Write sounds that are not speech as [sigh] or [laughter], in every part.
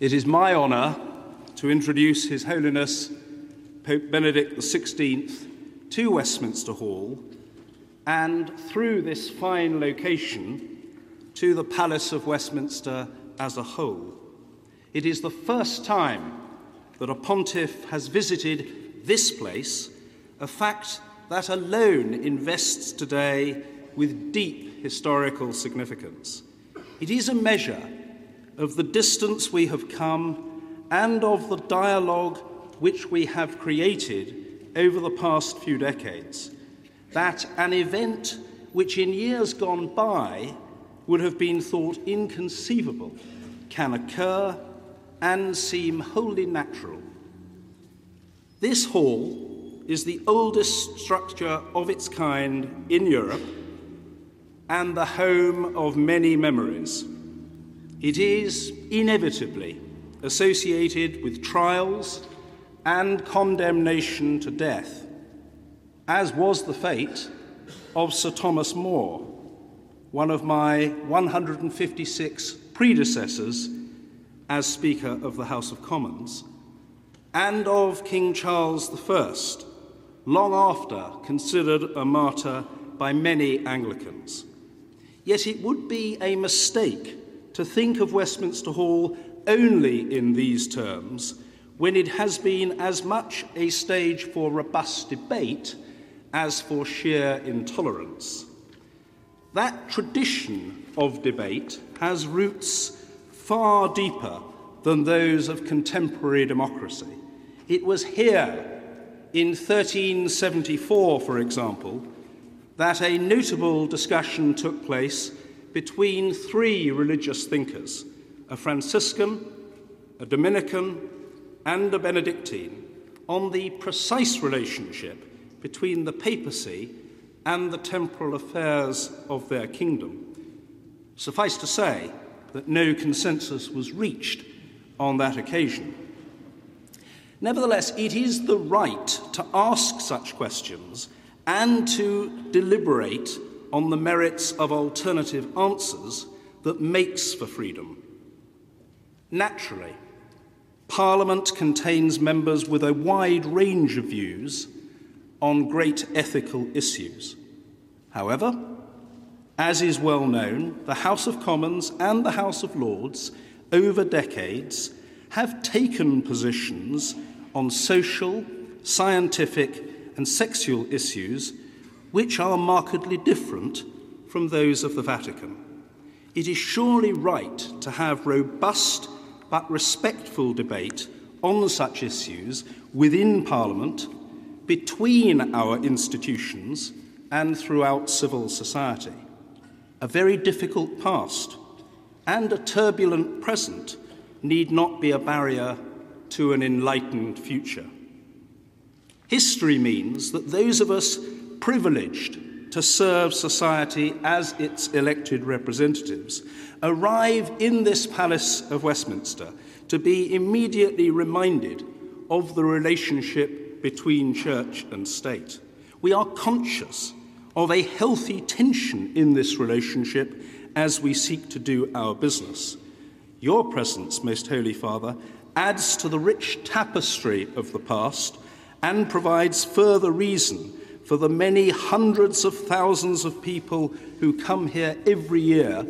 It is my honour to introduce His Holiness Pope Benedict XVI to Westminster Hall and through this fine location to the Palace of Westminster as a whole. It is the first time that a pontiff has visited this place, a fact that alone invests today with deep historical significance. It is a measure of the distance we have come and of the dialogue which we have created over the past few decades. That an event which in years gone by would have been thought inconceivable can occur and seem wholly natural. This hall is the oldest structure of its kind in Europe and the home of many memories. It is inevitably associated with trials and condemnation to death, as was the fate of Sir Thomas More, one of my 156 predecessors as Speaker of the House of Commons, and of King Charles I, long after considered a martyr by many Anglicans. Yet it would be a mistake to think of Westminster Hall only in these terms when it has been as much a stage for robust debate as for sheer intolerance. That tradition of debate has roots far deeper than those of contemporary democracy. It was here in 1374, for example, that a notable discussion took place between three religious thinkers a Franciscan, a Dominican, and a Benedictine on the precise relationship between the papacy and the temporal affairs of their kingdom. Suffice to say that no consensus was reached on that occasion. Nevertheless, it is the right to ask such questions and to deliberate on the merits of alternative answers that makes for freedom. Naturally, Parliament contains members with a wide range of views on great ethical issues. However, as is well known, the House of Commons and the House of Lords over decades have taken positions on social, scientific, and sexual issues which are markedly different from those of the Vatican. It is surely right to have robust but respectful debate on such issues within Parliament, between our institutions, and throughout civil society. A very difficult past and a turbulent present need not be a barrier to an enlightened future. History means that those of us privileged to serve society as its elected representatives arrive in this Palace of Westminster to be immediately reminded of the relationship between church and state. We are conscious of a healthy tension in this relationship as we seek to do our business. Your presence, Most Holy Father, adds to the rich tapestry of the past and provides further reason for the many hundreds of thousands of people who come here every year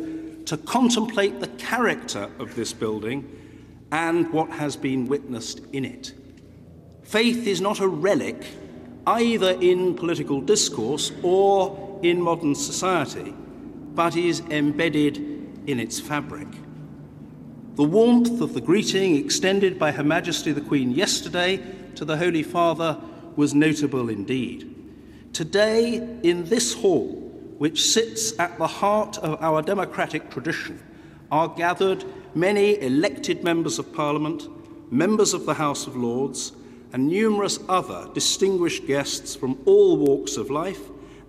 to contemplate the character of this building and what has been witnessed in it. Faith is not a relic either in political discourse or in modern society, but is embedded in its fabric. The warmth of the greeting extended by Her Majesty the Queen yesterday to the Holy Father was notable indeed. Today, in this hall, which sits at the heart of our democratic tradition, are gathered many elected members of Parliament, members of the House of Lords, and numerous other distinguished guests from all walks of life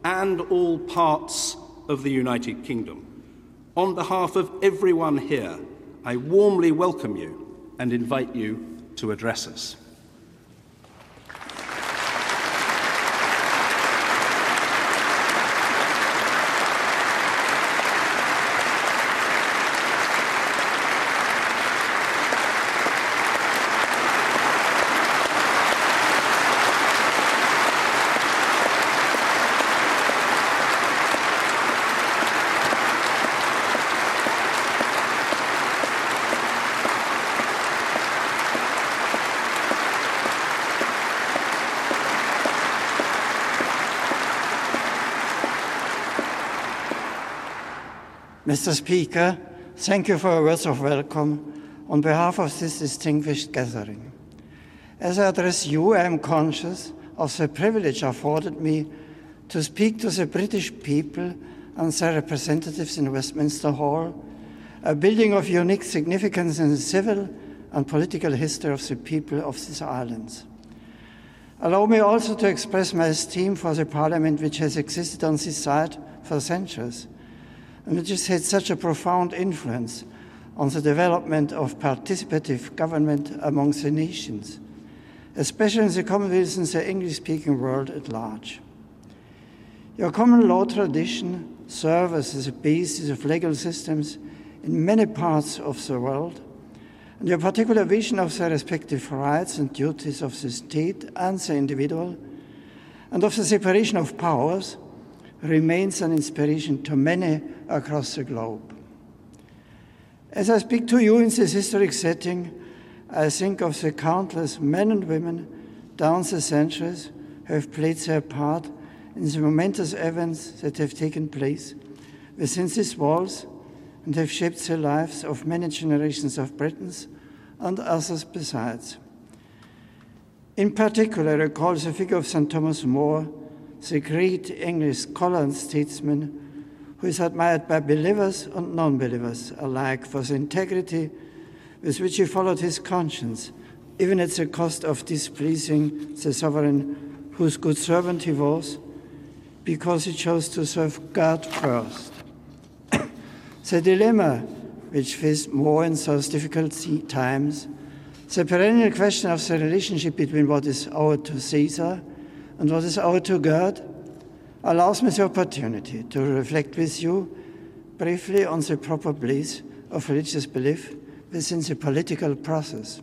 and all parts of the United Kingdom. On behalf of everyone here, I warmly welcome you and invite you to address us. Mr. Speaker, thank you for your words of welcome on behalf of this distinguished gathering. As I address you, I am conscious of the privilege afforded me to speak to the British people and their representatives in Westminster Hall, a building of unique significance in the civil and political history of the people of these islands. Allow me also to express my esteem for the Parliament which has existed on this side for centuries and which has had such a profound influence on the development of participative government amongst the nations, especially in the Commonwealth and the English speaking world at large. Your common law tradition serves as a basis of legal systems in many parts of the world, and your particular vision of the respective rights and duties of the state and the individual, and of the separation of powers, remains an inspiration to many across the globe. As I speak to you in this historic setting, I think of the countless men and women down the centuries who have played their part in the momentous events that have taken place within these walls and have shaped the lives of many generations of Britons and others besides. In particular, I recall the figure of St. Thomas More, the great English scholar and statesman who is admired by believers and non believers alike for the integrity with which he followed his conscience, even at the cost of displeasing the sovereign whose good servant he was, because he chose to serve God first. [coughs] the dilemma which faced More in those difficult times, the perennial question of the relationship between what is owed to Caesar and what is owed to God, allows me the opportunity to reflect with you briefly on the proper place of religious belief within the political process.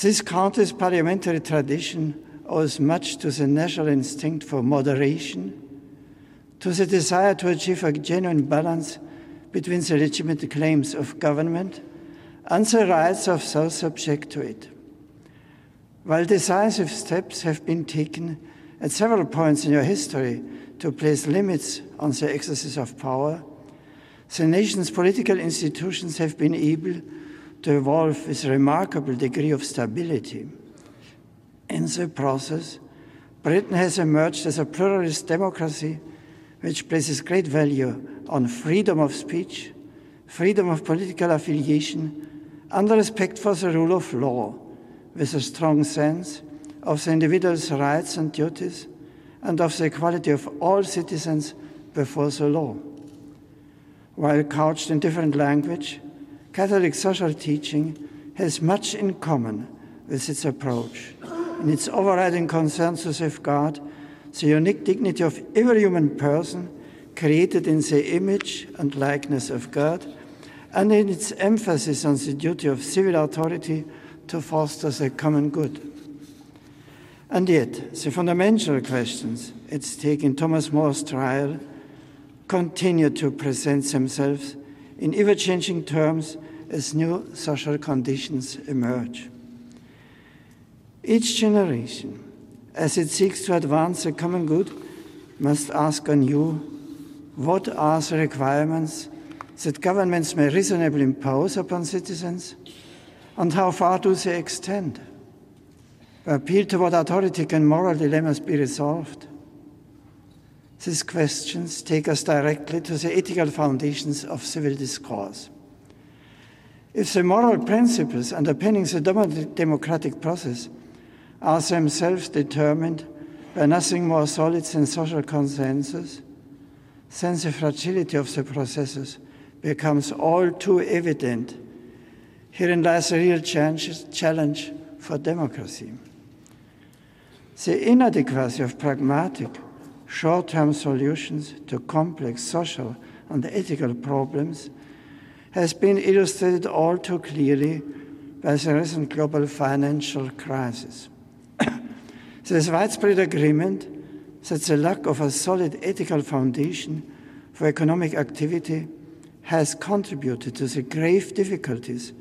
This country's parliamentary tradition owes much to the natural instinct for moderation, to the desire to achieve a genuine balance between the legitimate claims of government and the rights of those subject to it. While decisive steps have been taken at several points in your history to place limits on the exercise of power, the nation's political institutions have been able to evolve with a remarkable degree of stability. In the process, Britain has emerged as a pluralist democracy which places great value on freedom of speech, freedom of political affiliation, and respect for the rule of law, with a strong sense of the individual's rights and duties and of the equality of all citizens before the law. While couched in different language, Catholic social teaching has much in common with its approach in its overriding concern to safeguard the unique dignity of every human person created in the image and likeness of God, and in its emphasis on the duty of civil authority to foster the common good. And yet, the fundamental questions at stake in Thomas More's trial continue to present themselves in ever changing terms as new social conditions emerge. Each generation, as it seeks to advance the common good, must ask anew what are the requirements that governments may reasonably impose upon citizens, and how far do they extend? Uh, appeal to what authority can moral dilemmas be resolved? These questions take us directly to the ethical foundations of civil discourse. If the moral principles underpinning the democratic process are themselves determined by nothing more solid than social consensus, then the fragility of the processes becomes all too evident. Herein lies a real challenge for democracy. The inadequacy of pragmatic, short term solutions to complex social and ethical problems has been illustrated all too clearly by the recent global financial crisis. [coughs] there is widespread agreement that the lack of a solid ethical foundation for economic activity has contributed to the grave difficulties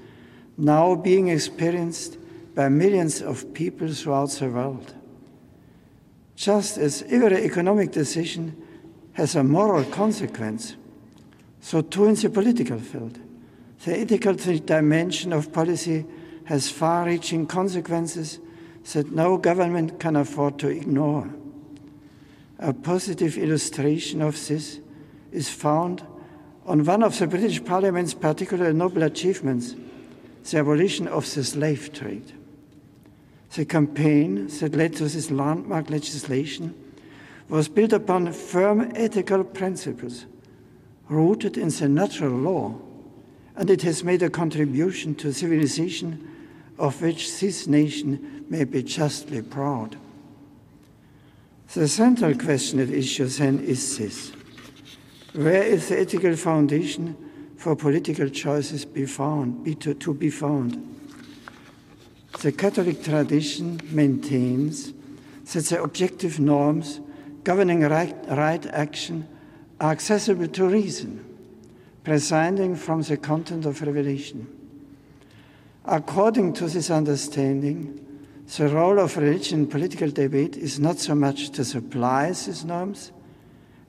now being experienced by millions of people throughout the world. Just as every economic decision has a moral consequence, So too in the political field. The ethical dimension of policy has far-reaching consequences that no government can afford to ignore. A positive illustration of this is found on one of the British Parliament's particular noble achievements, the abolition of the slave trade. The campaign that led to this landmark legislation was built upon firm ethical principles rooted in the natural law, and it has made a contribution to civilization of which this nation may be justly proud. The central question at issue then is this Where is the ethical foundation for political choices be found, be to, to be found? The Catholic tradition maintains that the objective norms governing right, right action are accessible to reason, presiding from the content of revelation. According to this understanding, the role of religion in political debate is not so much to supply these norms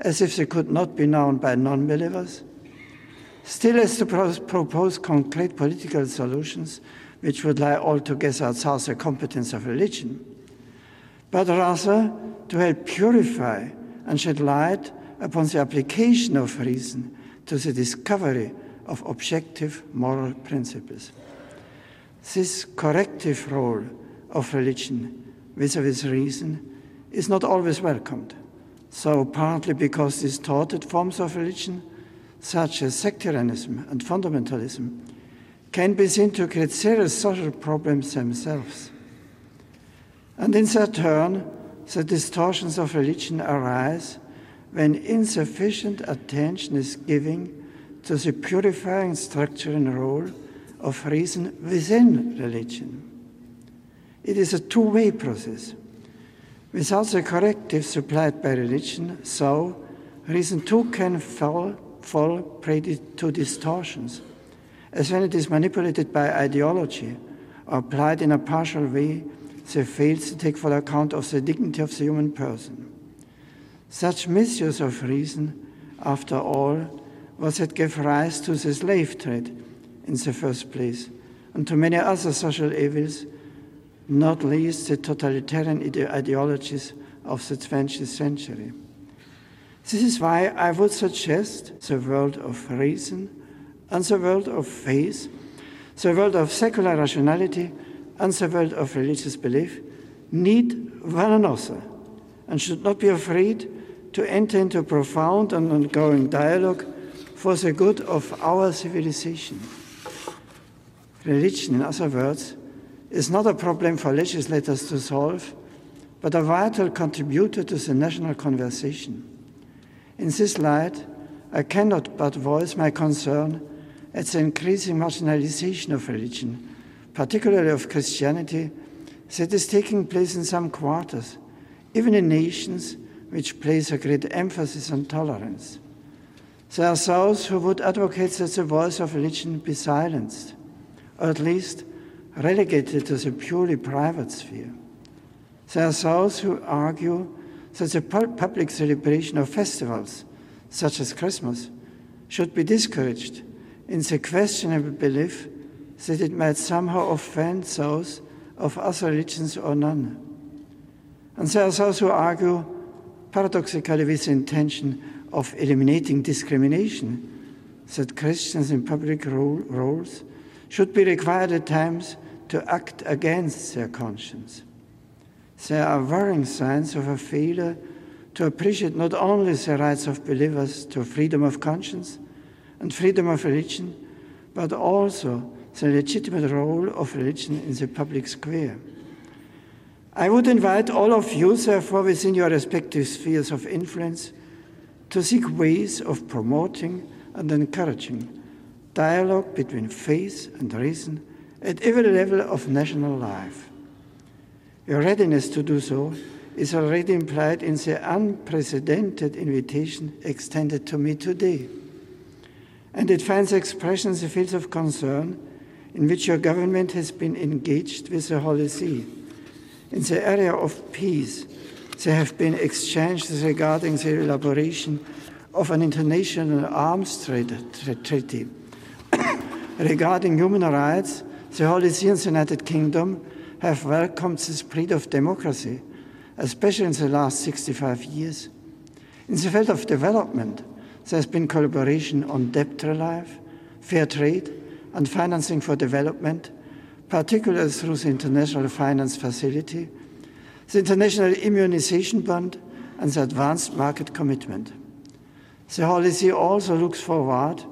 as if they could not be known by non believers, still as to propose concrete political solutions which would lie altogether outside the competence of religion, but rather to help purify and shed light upon the application of reason to the discovery of objective moral principles. This corrective role of religion vis-a-vis reason is not always welcomed. So partly because distorted forms of religion, such as sectarianism and fundamentalism, can be seen to create serious social problems themselves. And in their turn, the distortions of religion arise when insufficient attention is given to the purifying structure and role of reason within religion. It is a two way process. Without the corrective supplied by religion, so reason too can fall, fall prey to distortions, as when it is manipulated by ideology or applied in a partial way that fails to take full account of the dignity of the human person. Such misuse of reason, after all, was what gave rise to the slave trade in the first place, and to many other social evils, not least the totalitarian ideologies of the 20th century. This is why I would suggest the world of reason and the world of faith, the world of secular rationality and the world of religious belief need one another and should not be afraid to enter into profound and ongoing dialogue for the good of our civilization. Religion, in other words, is not a problem for legislators to solve, but a vital contributor to the national conversation. In this light, I cannot but voice my concern at the increasing marginalization of religion, particularly of Christianity, that is taking place in some quarters, even in nations which place a great emphasis on tolerance. There are those who would advocate that the voice of religion be silenced, or at least relegated to the purely private sphere. There are those who argue that the public celebration of festivals, such as Christmas, should be discouraged in the questionable belief that it might somehow offend those of other religions or none. And there are those who argue, paradoxically with the intention of eliminating discrimination, that Christians in public roles should be required at times to act against their conscience. There are worrying signs of a failure to appreciate not only the rights of believers to freedom of conscience and freedom of religion, but also the legitimate role of religion in the public square. I would invite all of you, therefore, within your respective spheres of influence, to seek ways of promoting and encouraging dialogue between faith and reason at every level of national life. Your readiness to do so is already implied in the unprecedented invitation extended to me today. And it finds expression in the fields of concern in which your government has been engaged with the Holy See. In the area of peace, there have been exchanges regarding the elaboration of an international arms trade, treaty. [coughs] Regarding human rights, the Holy See and the United Kingdom have welcomed the spread of democracy, especially in the last 65 years. In the field of development, there has been collaboration on debt relief, fair trade, and financing for development, particularly through the International Finance Facility, the International Immunization Bond, and the Advanced Market Commitment. The Holy See also looks forward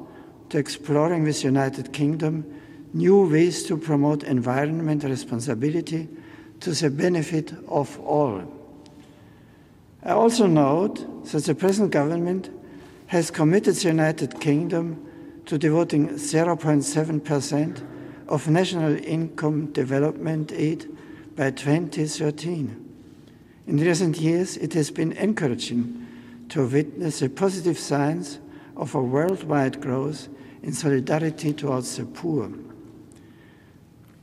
to exploring with the United Kingdom new ways to promote environmental responsibility to the benefit of all. I also note that the present government has committed the United Kingdom to devoting 0.7% of national income development aid by 2013. In recent years, it has been encouraging to witness the positive signs of a worldwide growth in solidarity towards the poor.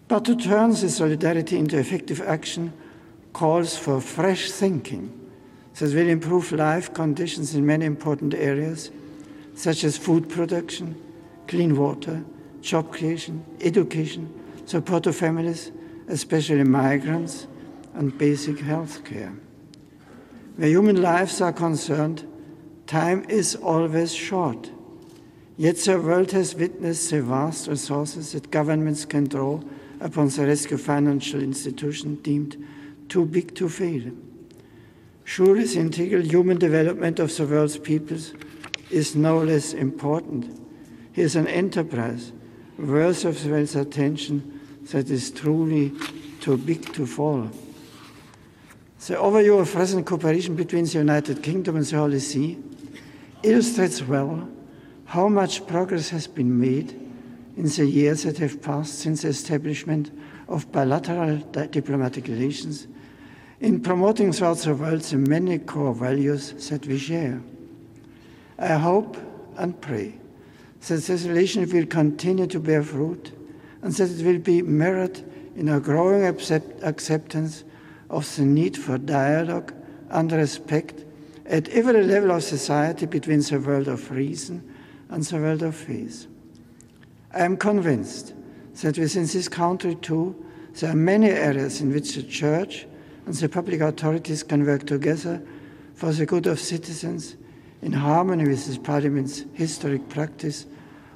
But to turn this solidarity into effective action calls for fresh thinking that will improve life conditions in many important areas, such as food production, clean water, job creation, education, support of families, especially migrants, and basic health care. Where human lives are concerned, time is always short. Yet the world has witnessed the vast resources that governments can draw upon the rescue financial institution deemed too big to fail. Surely the integral human development of the world's peoples is no less important. He is an enterprise worth of world's attention that is truly too big to fall. The overview of present cooperation between the United Kingdom and the Holy See illustrates well how much progress has been made in the years that have passed since the establishment of bilateral diplomatic relations in promoting throughout the world the many core values that we share. I hope and pray that this relation will continue to bear fruit and that it will be mirrored in a growing accept acceptance of the need for dialogue and respect at every level of society between the world of reason and the world of faith. I am convinced that within this country too, there are many areas in which the Church and the public authorities can work together for the good of citizens in harmony with this Parliament's historic practice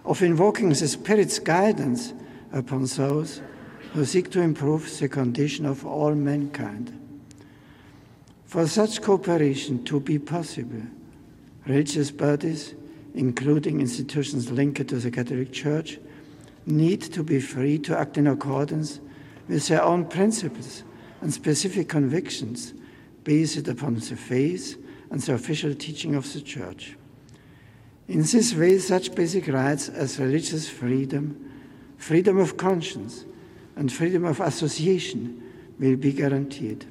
of invoking the Spirit's guidance upon those who seek to improve the condition of all mankind. For such cooperation to be possible, religious bodies, including institutions linked to the Catholic Church, need to be free to act in accordance with their own principles and specific convictions based upon the faith and the official teaching of the Church. In this way, such basic rights as religious freedom, freedom of conscience, and freedom of association will be guaranteed.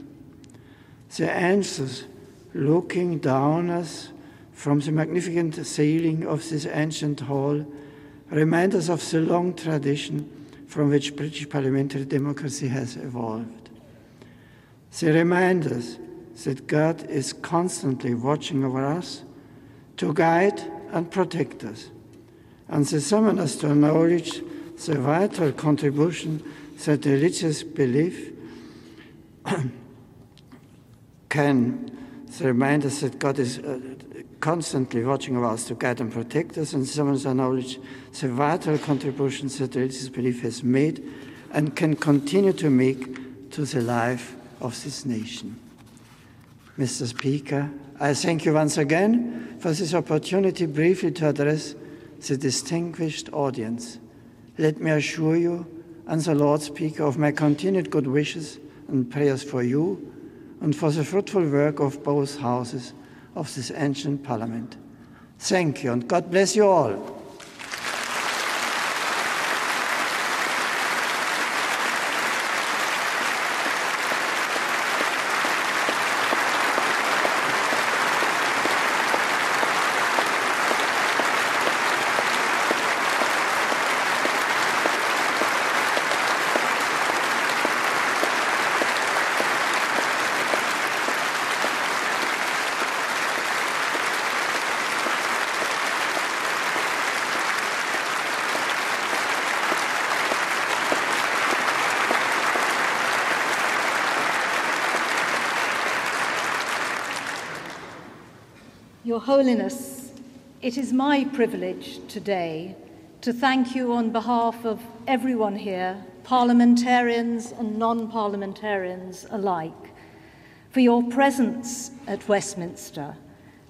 The answers looking down us from the magnificent ceiling of this ancient hall remind us of the long tradition from which British parliamentary democracy has evolved. They remind us that God is constantly watching over us to guide and protect us. And they summon us to acknowledge the vital contribution that religious belief [clears throat] can they remind us that God is uh, constantly watching over us to guide and protect us, and summon us to acknowledge the vital contributions that religious belief has made and can continue to make to the life of this nation. Mr. Speaker, I thank you once again for this opportunity briefly to address the distinguished audience. Let me assure you and the Lord Speaker of my continued good wishes and prayers for you and for the fruitful work of both houses of this ancient parliament. Thank you and God bless you all. Your Holiness, it is my privilege today to thank you on behalf of everyone here, parliamentarians and non parliamentarians alike, for your presence at Westminster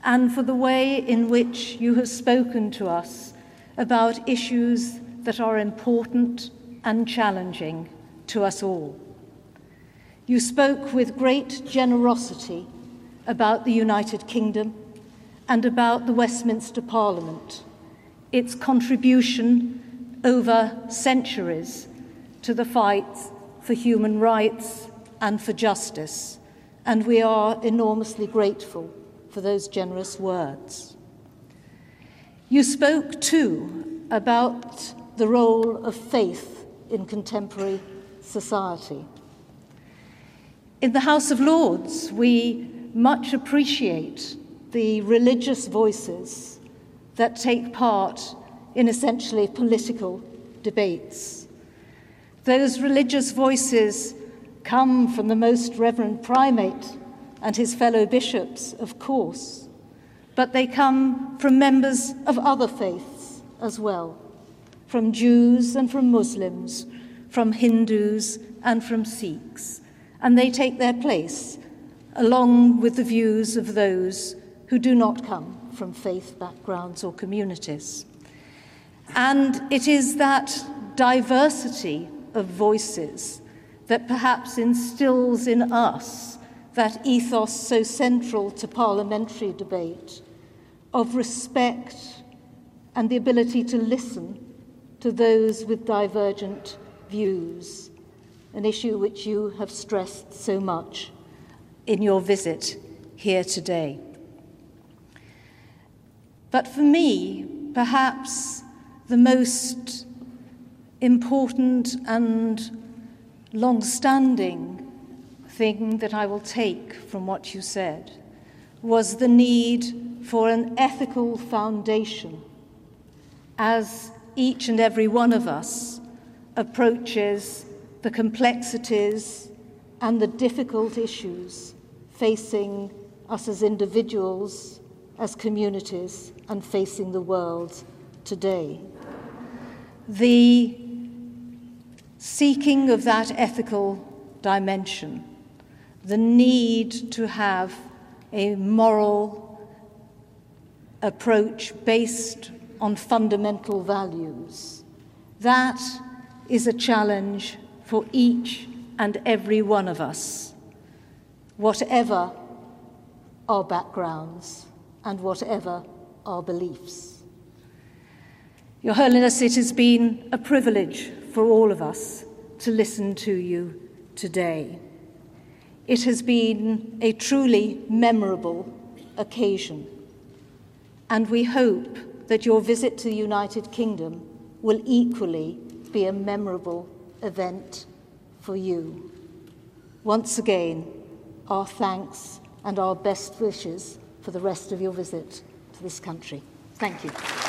and for the way in which you have spoken to us about issues that are important and challenging to us all. You spoke with great generosity about the United Kingdom and about the Westminster Parliament, its contribution over centuries to the fight for human rights and for justice, and we are enormously grateful for those generous words. You spoke too about the role of faith in contemporary society. In the House of Lords, we much appreciate the religious voices that take part in essentially political debates. Those religious voices come from the Most Reverend Primate and his fellow bishops, of course, but they come from members of other faiths as well, from Jews and from Muslims, from Hindus and from Sikhs, and they take their place along with the views of those who do not come from faith backgrounds or communities. And it is that diversity of voices that perhaps instills in us that ethos so central to parliamentary debate of respect and the ability to listen to those with divergent views, an issue which you have stressed so much in your visit here today. But for me, perhaps the most important and long standing thing that I will take from what you said was the need for an ethical foundation as each and every one of us approaches the complexities and the difficult issues facing us as individuals as communities and facing the world today. The seeking of that ethical dimension, the need to have a moral approach based on fundamental values, that is a challenge for each and every one of us, whatever our backgrounds and whatever our beliefs. Your Holiness, it has been a privilege for all of us to listen to you today. It has been a truly memorable occasion, and we hope that your visit to the United Kingdom will equally be a memorable event for you. Once again, our thanks and our best wishes for the rest of your visit to this country. Thank you.